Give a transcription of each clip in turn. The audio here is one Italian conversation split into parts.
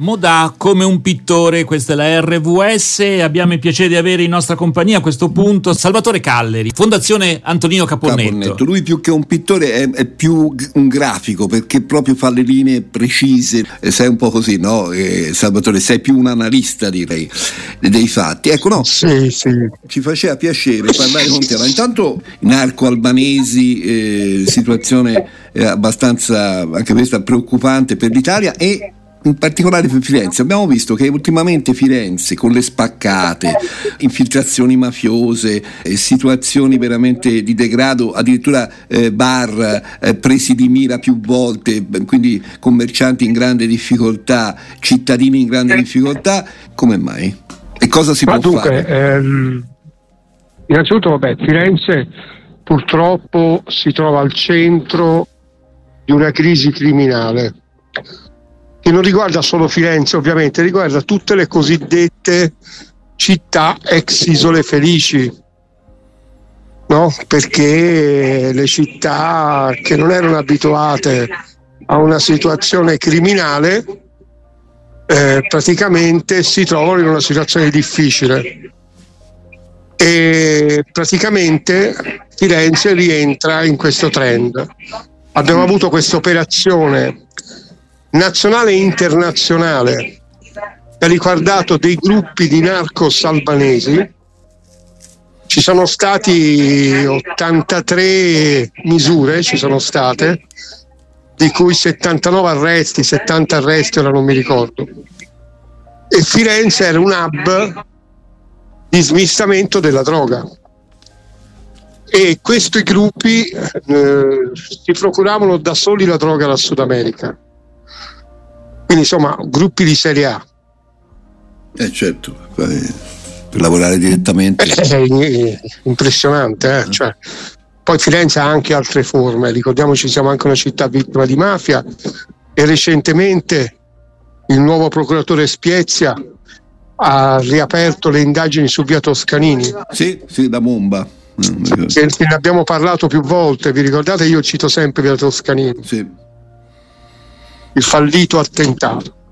Modà come un pittore, questa è la RVS e abbiamo il piacere di avere in nostra compagnia a questo punto Salvatore Calleri, Fondazione Antonino Caponnetto. Caponnetto. Lui più che un pittore è, è, più un grafico perché proprio fa le linee precise, sei un po' così, no? Eh, Salvatore, sei più un analista direi dei fatti. Ecco, no? Sì, sì. Ci faceva piacere parlare con te. Ma intanto narco-albanesi, eh, situazione eh, abbastanza anche questa preoccupante per l'Italia e in particolare per Firenze. Abbiamo visto che ultimamente Firenze con le spaccate, infiltrazioni mafiose, eh, situazioni veramente di degrado, addirittura eh, bar eh, presi di mira più volte, quindi commercianti in grande difficoltà, cittadini in grande difficoltà, come mai? E cosa si Ma può dunque, fare? Ehm, innanzitutto, vabbè, Firenze purtroppo si trova al centro di una crisi criminale che non riguarda solo Firenze ovviamente, riguarda tutte le cosiddette città ex isole felici, no? perché le città che non erano abituate a una situazione criminale eh, praticamente si trovano in una situazione difficile e praticamente Firenze rientra in questo trend. Abbiamo avuto questa operazione nazionale e internazionale ha riguardato dei gruppi di narcos albanesi. Ci sono stati 83 misure, ci sono state, di cui 79 arresti, 70 arresti, ora non mi ricordo. E Firenze era un hub di smistamento della droga. E questi gruppi eh, si procuravano da soli la droga dal Sud America quindi insomma gruppi di Serie A. Eh certo, per lavorare direttamente. È impressionante, eh? Mm. cioè, poi Firenze ha anche altre forme, ricordiamoci siamo anche una città vittima di mafia e recentemente il nuovo procuratore Spiezia ha riaperto le indagini su via Toscanini. Sì, sì, da bomba. Ne abbiamo parlato più volte, vi ricordate? Io cito sempre via Toscanini. Sì il fallito attentato.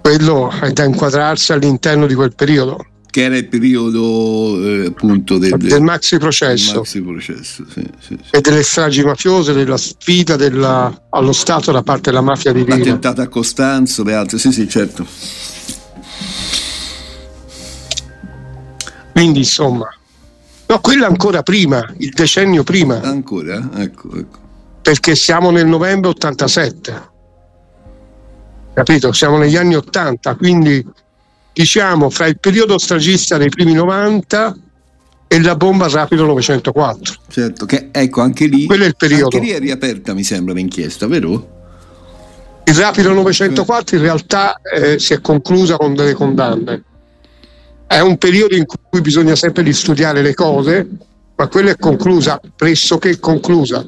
Quello è da inquadrarsi all'interno di quel periodo. Che era il periodo eh, appunto del, del, maxi processo, maxi processo sì, sì, sì. e delle stragi mafiose, della sfida della, allo Stato da parte della mafia di Roma. L'attentato a Costanzo, le altre, sì sì certo. Quindi insomma, no, quello ancora prima, il decennio prima. Ancora? Ecco, ecco. Perché siamo nel novembre 87 capito? Siamo negli anni 80, quindi diciamo fra il periodo stragista dei primi 90 e la bomba rapido 904. Certo, che ecco anche lì. Quello è il periodo. Anche lì è riaperta, mi sembra, l'inchiesta, vero? Il rapido 904 in realtà eh, si è conclusa con delle condanne. È un periodo in cui bisogna sempre di studiare le cose, ma quella è conclusa, pressoché conclusa.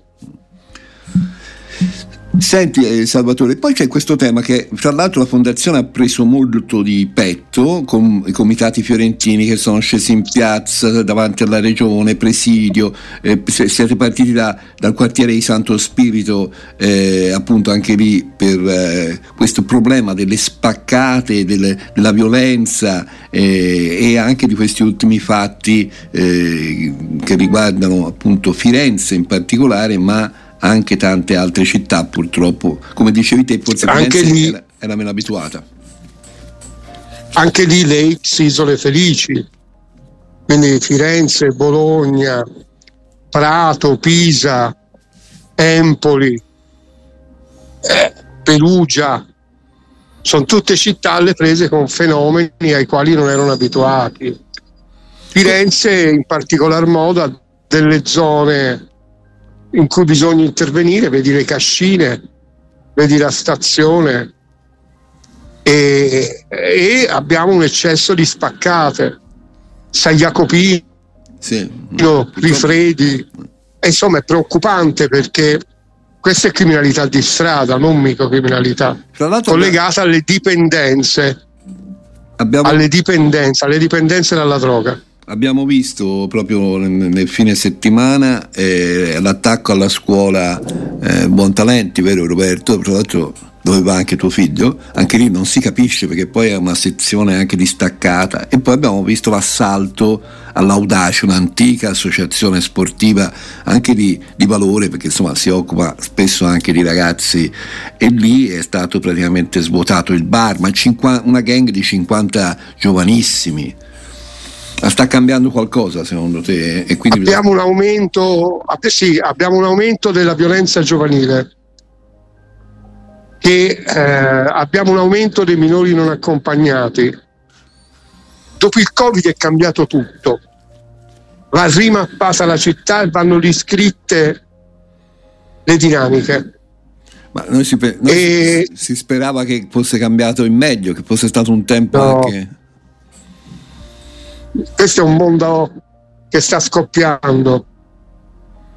Senti eh, Salvatore, poi c'è questo tema che fra l'altro la fondazione ha preso molto di petto con i comitati fiorentini che sono scesi in piazza davanti alla regione, presidio, eh, siete partiti da, dal quartiere di Santo Spirito eh, appunto anche lì per eh, questo problema delle spaccate, delle, della violenza eh, e anche di questi ultimi fatti eh, che riguardano appunto Firenze in particolare ma anche tante altre città purtroppo, come dicevi te, forse anche lì, era, era meno abituata. Anche lì le ex isole felici, quindi Firenze, Bologna, Prato, Pisa, Empoli, eh, Perugia, sono tutte città alle prese con fenomeni ai quali non erano abituati. Firenze in particolar modo ha delle zone in cui bisogna intervenire, vedi le cascine, vedi la stazione e, e abbiamo un eccesso di spaccate. San Jacopino, sì. Rifredi, e insomma è preoccupante perché questa è criminalità di strada, non microcriminalità, collegata alle dipendenze, abbiamo... alle dipendenze, alle dipendenze dalla droga. Abbiamo visto proprio nel fine settimana eh, l'attacco alla scuola eh, Buontalenti, vero Roberto? Tra l'altro dove va anche tuo figlio, anche lì non si capisce perché poi è una sezione anche distaccata e poi abbiamo visto l'assalto all'Audace, un'antica associazione sportiva anche di, di valore perché insomma si occupa spesso anche di ragazzi e lì è stato praticamente svuotato il bar, ma 50, una gang di 50 giovanissimi. Sta cambiando qualcosa secondo te? E quindi abbiamo, un aumento, sì, abbiamo un aumento della violenza giovanile, che eh, abbiamo un aumento dei minori non accompagnati. Dopo il Covid è cambiato tutto. Va rimappata la città e vanno riscritte le dinamiche. Ma noi, si, noi e... si, sperava che fosse cambiato in meglio, che fosse stato un tempo no. anche questo è un mondo che sta scoppiando,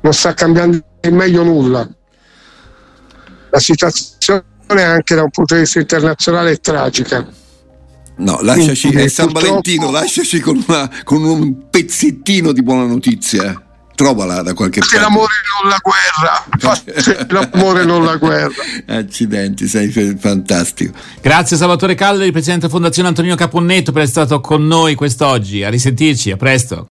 non sta cambiando in meglio nulla. La situazione anche da un punto di vista internazionale è tragica. No, lasciaci, è San Valentino, lasciaci con, una, con un pezzettino di buona notizia trovala da qualche parte. l'amore non la guerra. l'amore non la guerra. Accidenti, sei fantastico. Grazie Salvatore Calleri, Presidente della Fondazione Antonino Caponnetto per essere stato con noi quest'oggi. A risentirci, a presto.